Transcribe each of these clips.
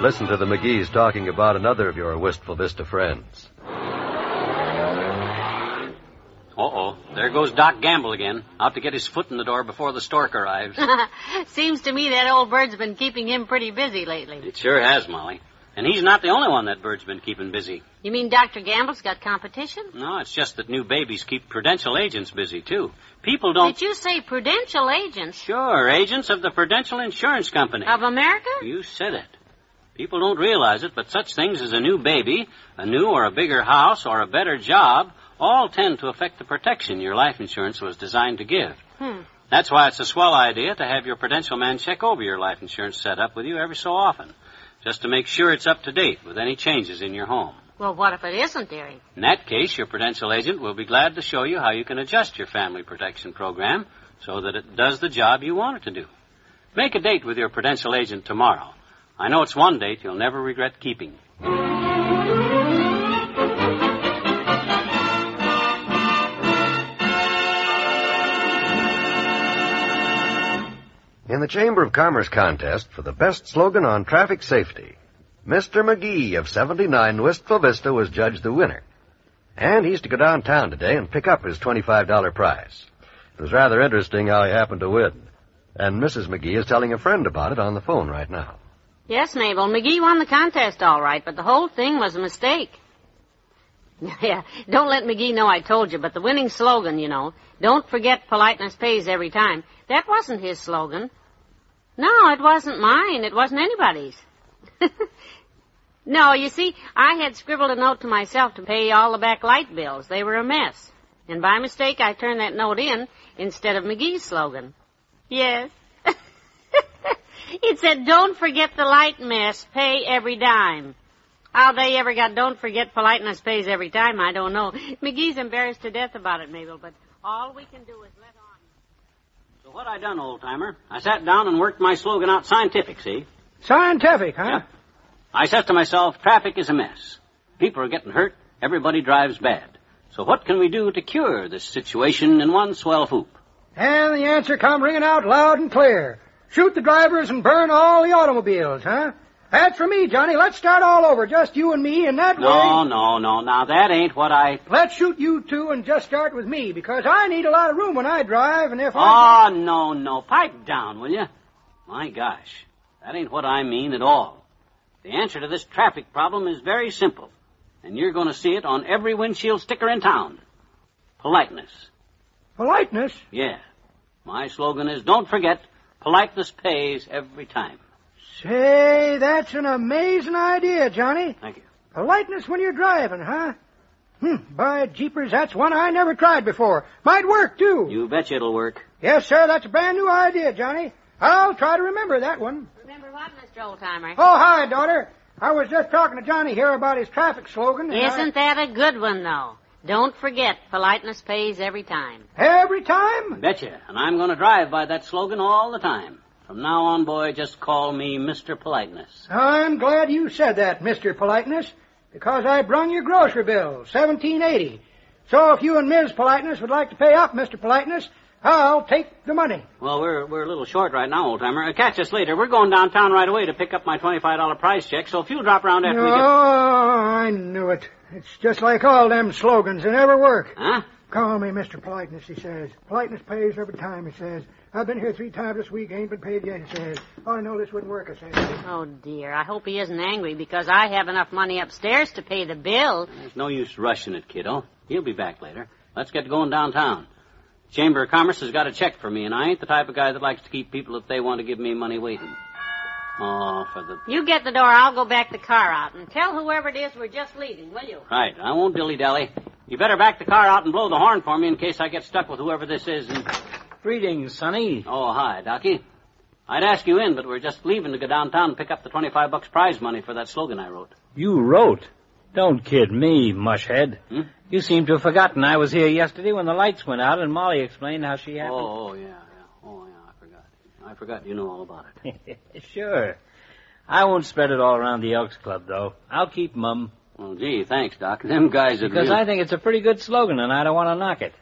Listen to the McGees talking about another of your Wistful Vista friends. Uh-oh. There goes Doc Gamble again, out to get his foot in the door before the stork arrives. Seems to me that old bird's been keeping him pretty busy lately. it sure has, Molly. And he's not the only one that bird's been keeping busy. You mean Dr. Gamble's got competition? No, it's just that new babies keep prudential agents busy, too. People don't... Did you say prudential agents Sure, agents of the Prudential Insurance Company. of America? You said it. People don't realize it, but such things as a new baby, a new or a bigger house, or a better job all tend to affect the protection your life insurance was designed to give. Hmm. That's why it's a swell idea to have your Prudential man check over your life insurance setup with you every so often, just to make sure it's up to date with any changes in your home. Well, what if it isn't, dearie? In that case, your Prudential agent will be glad to show you how you can adjust your family protection program so that it does the job you want it to do. Make a date with your Prudential agent tomorrow. I know it's one date you'll never regret keeping. In the Chamber of Commerce contest for the best slogan on traffic safety, Mr. McGee of 79 Wistful Vista was judged the winner. And he's to go downtown today and pick up his $25 prize. It was rather interesting how he happened to win. And Mrs. McGee is telling a friend about it on the phone right now. Yes, Mabel. McGee won the contest all right, but the whole thing was a mistake. Yeah, don't let McGee know I told you, but the winning slogan, you know, don't forget politeness pays every time, that wasn't his slogan. No, it wasn't mine. It wasn't anybody's. no, you see, I had scribbled a note to myself to pay all the back light bills. They were a mess. And by mistake, I turned that note in instead of McGee's slogan. Yes. It said, don't forget the light mess, pay every dime. How they ever got don't forget politeness pays every time, I don't know. McGee's embarrassed to death about it, Mabel, but all we can do is let on. So what I done, old timer? I sat down and worked my slogan out scientific, see? Scientific, huh? Yeah. I says to myself, traffic is a mess. People are getting hurt. Everybody drives bad. So what can we do to cure this situation in one swell whoop? And the answer come ringing out loud and clear. Shoot the drivers and burn all the automobiles, huh? That's for me, Johnny. Let's start all over, just you and me, and that No, way... no, no. no. Now that ain't what I... Let's shoot you two and just start with me, because I need a lot of room when I drive, and if I... Oh, no, no. Pipe down, will you? My gosh. That ain't what I mean at all. The answer to this traffic problem is very simple. And you're going to see it on every windshield sticker in town. Politeness. Politeness? Yeah. My slogan is don't forget, politeness pays every time. Say, that's an amazing idea, Johnny. Thank you. Politeness when you're driving, huh? Hmm, by jeepers, that's one I never tried before. Might work, too. You betcha it'll work. Yes, sir, that's a brand new idea, Johnny. I'll try to remember that one. Remember what, Mr. Oldtimer? Oh, hi, daughter. I was just talking to Johnny here about his traffic slogan. Isn't that a good one, though? Don't forget, politeness pays every time. Every time? Betcha. And I'm going to drive by that slogan all the time. From now on, boy, just call me Mr. Politeness. I'm glad you said that, Mr. Politeness, because I brung your grocery bill, seventeen eighty. So if you and Ms. Politeness would like to pay up, Mr. Politeness, I'll take the money. Well, we're we're a little short right now, old timer. Uh, catch us later. We're going downtown right away to pick up my twenty-five dollar prize check. So if you'll drop around after oh, we get, Oh, I knew it. It's just like all them slogans. They never work. huh? Call me Mr. Politeness, he says. Politeness pays every time, he says. I've been here three times this week, ain't been paid yet, he says. Oh, I know this wouldn't work, I says. Oh, dear. I hope he isn't angry because I have enough money upstairs to pay the bill. There's no use rushing it, kiddo. He'll be back later. Let's get going downtown. Chamber of Commerce has got a check for me, and I ain't the type of guy that likes to keep people if they want to give me money waiting. Oh, for the You get the door, I'll go back the car out and tell whoever it is we're just leaving, will you? right. I won't dilly dally. You better back the car out and blow the horn for me in case I get stuck with whoever this is. And Greetings, Sonny. Oh, hi, Docky. I'd ask you in, but we're just leaving to go downtown and pick up the 25 bucks prize money for that slogan I wrote. You wrote. Don't kid me, mushhead. Hmm? You seem to have forgotten I was here yesterday when the lights went out and Molly explained how she happened. Oh, oh, yeah, yeah. Oh, yeah, I forgot. I forgot you know all about it. sure. I won't spread it all around the Elks Club, though. I'll keep mum. Well, gee, thanks, Doc. Them guys are good Because real... I think it's a pretty good slogan and I don't want to knock it.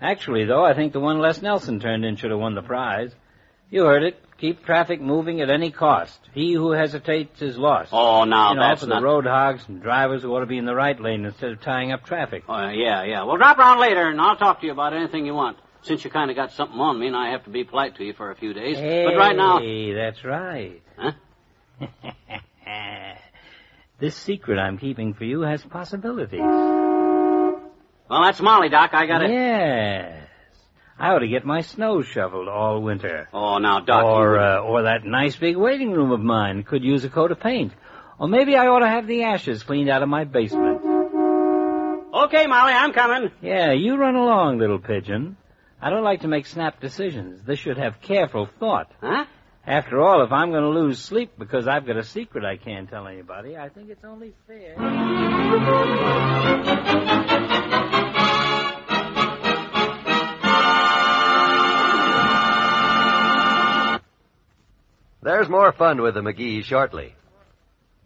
Actually, though, I think the one Les Nelson turned in should have won the prize. You heard it. Keep traffic moving at any cost. He who hesitates is lost. Oh, now you know, that's for not... the road hogs and drivers who ought to be in the right lane instead of tying up traffic. Oh, yeah, yeah. Well, drop around later, and I'll talk to you about anything you want. Since you kind of got something on me, and I have to be polite to you for a few days. Hey, but right now... that's right. Huh? this secret I'm keeping for you has possibilities. Well, that's Molly, Doc. I got it. Yes. I ought to get my snow shoveled all winter. Oh, now, Doc. Or, uh, or that nice big waiting room of mine could use a coat of paint. Or maybe I ought to have the ashes cleaned out of my basement. Okay, Molly, I'm coming. Yeah, you run along, little pigeon. I don't like to make snap decisions. This should have careful thought. Huh? After all, if I'm going to lose sleep because I've got a secret I can't tell anybody, I think it's only fair. There's more fun with the McGee shortly.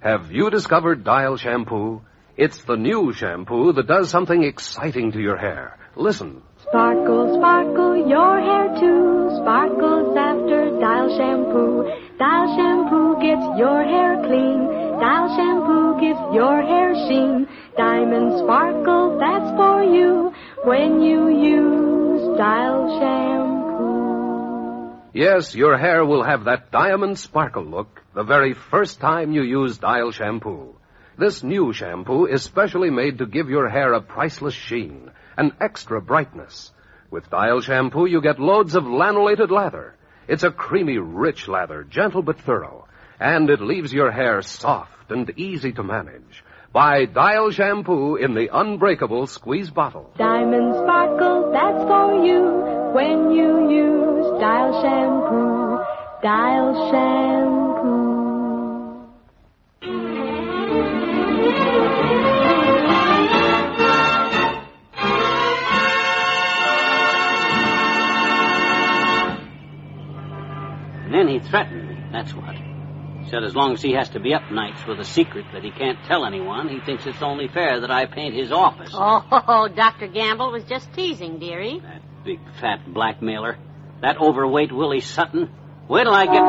Have you discovered Dial Shampoo? It's the new shampoo that does something exciting to your hair. Listen. Sparkle, sparkle, your hair too. Sparkles after Dial shampoo. Dial shampoo gets your hair clean. Dial shampoo gives your hair sheen. Diamond sparkle, that's for you when you use Dial shampoo. Yes, your hair will have that diamond sparkle look the very first time you use Dial Shampoo. This new shampoo is specially made to give your hair a priceless sheen, an extra brightness. With Dial Shampoo, you get loads of lanolated lather. It's a creamy, rich lather, gentle but thorough, and it leaves your hair soft and easy to manage. Buy Dial Shampoo in the unbreakable squeeze bottle. Diamond sparkle, that's for you when you use Dial shampoo. Dial shampoo. And then he threatened me, that's what. Said as long as he has to be up nights with a secret that he can't tell anyone, he thinks it's only fair that I paint his office. Oh, Dr. Gamble was just teasing, dearie. That big fat blackmailer. That overweight Willie Sutton. Wait till I get...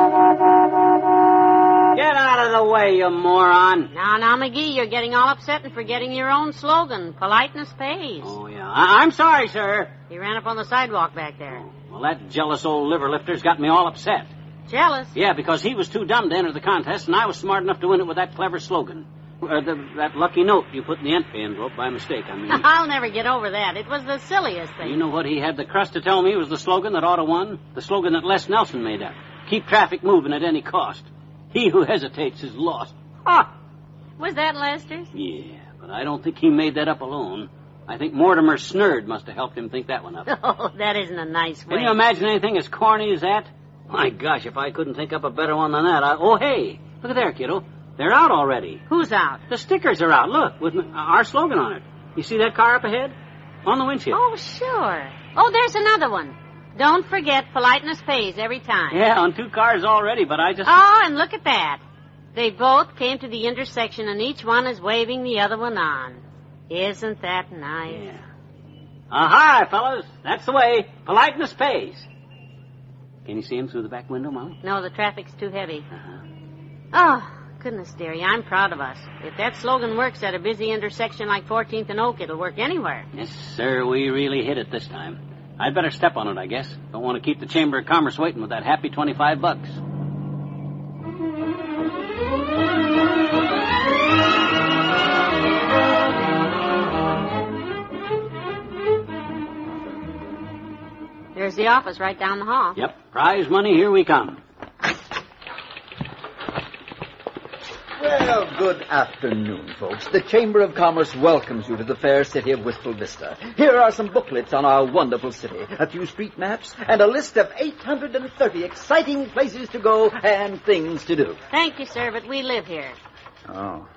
Get out of the way, you moron. Now, now, McGee, you're getting all upset and forgetting your own slogan, politeness pays. Oh, yeah. I- I'm sorry, sir. He ran up on the sidewalk back there. Oh, well, that jealous old liver lifter's got me all upset. Jealous? Yeah, because he was too dumb to enter the contest, and I was smart enough to win it with that clever slogan. Uh, the, that lucky note you put in the entry envelope by mistake, I mean. I'll never get over that. It was the silliest thing. you know what he had the crust to tell me was the slogan that ought to won? The slogan that Les Nelson made up. Keep traffic moving at any cost. He who hesitates is lost. Ah! Was that Lester's? Yeah, but I don't think he made that up alone. I think Mortimer Snerd must have helped him think that one up. Oh, that isn't a nice way. Can you imagine anything as corny as that? My gosh, if I couldn't think up a better one than that, I... Oh, hey, look at there, kiddo. They're out already. Who's out? The stickers are out. Look, with our slogan on it. You see that car up ahead? On the windshield. Oh, sure. Oh, there's another one. Don't forget, politeness pays every time. Yeah, on two cars already, but I just... Oh, and look at that. They both came to the intersection, and each one is waving the other one on. Isn't that nice? Yeah. Hi, fellas. That's the way. Politeness pays. Can you see him through the back window, Molly? No, the traffic's too heavy. Uh-huh. Oh, goodness, dearie, I'm proud of us. If that slogan works at a busy intersection like 14th and Oak, it'll work anywhere. Yes, sir, we really hit it this time. I'd better step on it, I guess. Don't want to keep the Chamber of Commerce waiting with that happy 25 bucks. There's the office right down the hall. Yep, prize money, here we come. Well, good afternoon, folks. The Chamber of Commerce welcomes you to the fair city of Wistful Vista. Here are some booklets on our wonderful city, a few street maps, and a list of 830 exciting places to go and things to do. Thank you, sir, but we live here. Oh.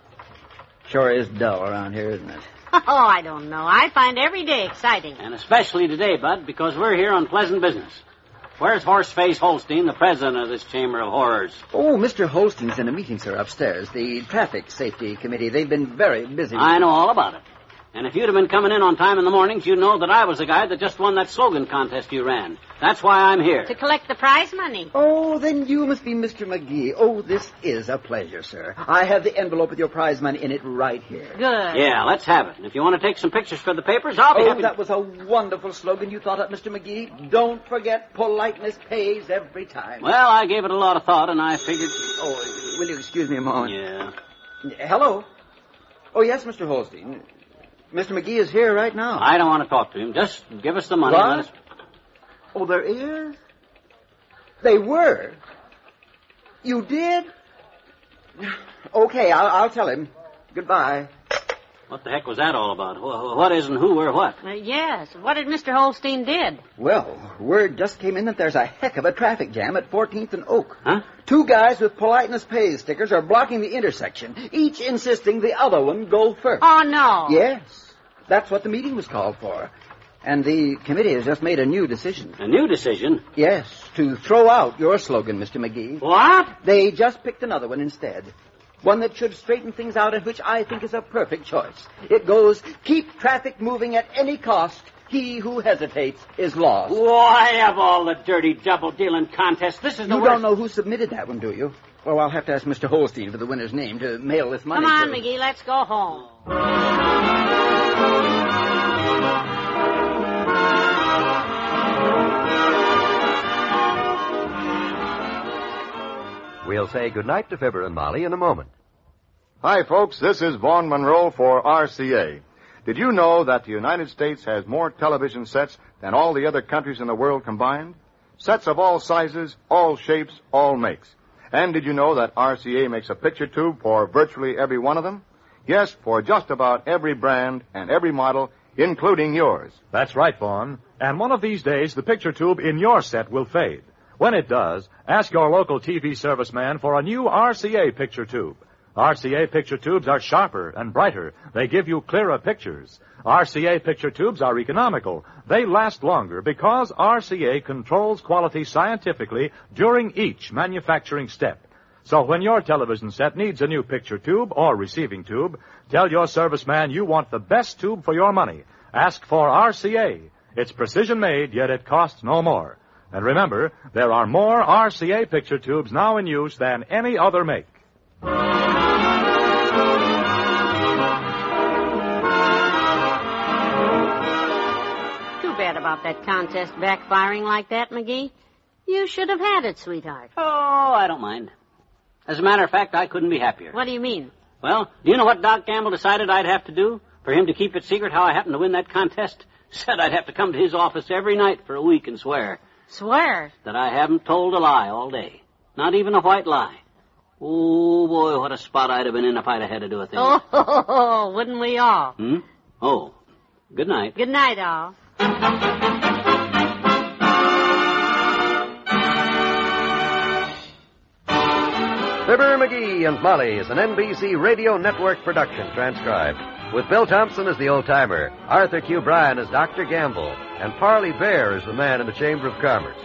Sure is dull around here, isn't it? Oh, I don't know. I find every day exciting. And especially today, Bud, because we're here on pleasant business. Where's Horseface Holstein, the president of this Chamber of Horrors? Oh, Mr. Holstein's in a meeting, sir, upstairs. The Traffic Safety Committee. They've been very busy. I know all about it. And if you'd have been coming in on time in the mornings, you'd know that I was the guy that just won that slogan contest you ran. That's why I'm here. To collect the prize money. Oh, then you must be Mr. McGee. Oh, this is a pleasure, sir. I have the envelope with your prize money in it right here. Good. Yeah, let's have it. And if you want to take some pictures for the papers, I'll be Oh, happy. that was a wonderful slogan you thought up, Mr. McGee. Don't forget, politeness pays every time. Well, I gave it a lot of thought, and I figured. Oh, will you excuse me a moment? Yeah. Hello? Oh, yes, Mr. Holstein. Mr. McGee is here right now. I don't want to talk to him. Just give us the money. What? us- Oh, there is? They were? You did? Okay, I'll, I'll tell him. Goodbye. What the heck was that all about? What is and who or what? Uh, yes. What did Mr. Holstein did? Well, word just came in that there's a heck of a traffic jam at 14th and Oak. Huh? Two guys with politeness pay stickers are blocking the intersection, each insisting the other one go first. Oh, no. Yes, that's what the meeting was called for. And the committee has just made a new decision. A new decision. Yes, to throw out your slogan, Mr. McGee. What? They just picked another one instead. One that should straighten things out and which I think is a perfect choice. It goes, keep traffic moving at any cost. He who hesitates is lost. Why, of all the dirty double dealing contests, this is the You worst. don't know who submitted that one, do you? Well, I'll have to ask Mr. Holstein for the winner's name to mail this money Come on, to. McGee. Let's go home. We'll say goodnight to Fibber and Molly in a moment. Hi, folks. This is Vaughn Monroe for RCA. Did you know that the United States has more television sets than all the other countries in the world combined? Sets of all sizes, all shapes, all makes. And did you know that RCA makes a picture tube for virtually every one of them? Yes, for just about every brand and every model, including yours. That's right, Vaughn. And one of these days, the picture tube in your set will fade. When it does, ask your local TV serviceman for a new RCA picture tube. RCA picture tubes are sharper and brighter. They give you clearer pictures. RCA picture tubes are economical. They last longer because RCA controls quality scientifically during each manufacturing step. So when your television set needs a new picture tube or receiving tube, tell your serviceman you want the best tube for your money. Ask for RCA. It's precision made, yet it costs no more. And remember, there are more RCA picture tubes now in use than any other make. Too bad about that contest backfiring like that, McGee. You should have had it, sweetheart. Oh, I don't mind. As a matter of fact, I couldn't be happier. What do you mean? Well, do you know what Doc Gamble decided I'd have to do for him to keep it secret how I happened to win that contest? Said I'd have to come to his office every night for a week and swear Swear. that I haven't told a lie all day. Not even a white lie. Oh, boy, what a spot I'd have been in if I'd have had to do a thing. Oh, wouldn't we all? Hmm? Oh, good night. Good night, all. Fibber McGee and Molly is an NBC Radio Network production transcribed. With Bill Thompson as the old timer, Arthur Q. Bryan as Dr. Gamble, and Parley Baer as the man in the Chamber of Commerce.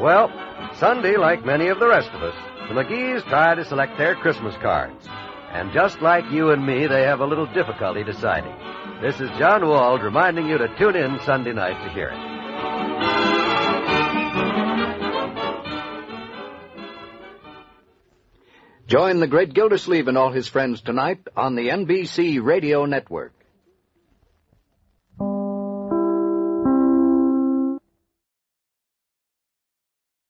Well, Sunday, like many of the rest of us, the McGees try to select their Christmas cards. And just like you and me, they have a little difficulty deciding. This is John Wald reminding you to tune in Sunday night to hear it. Join the great Gildersleeve and all his friends tonight on the NBC Radio Network.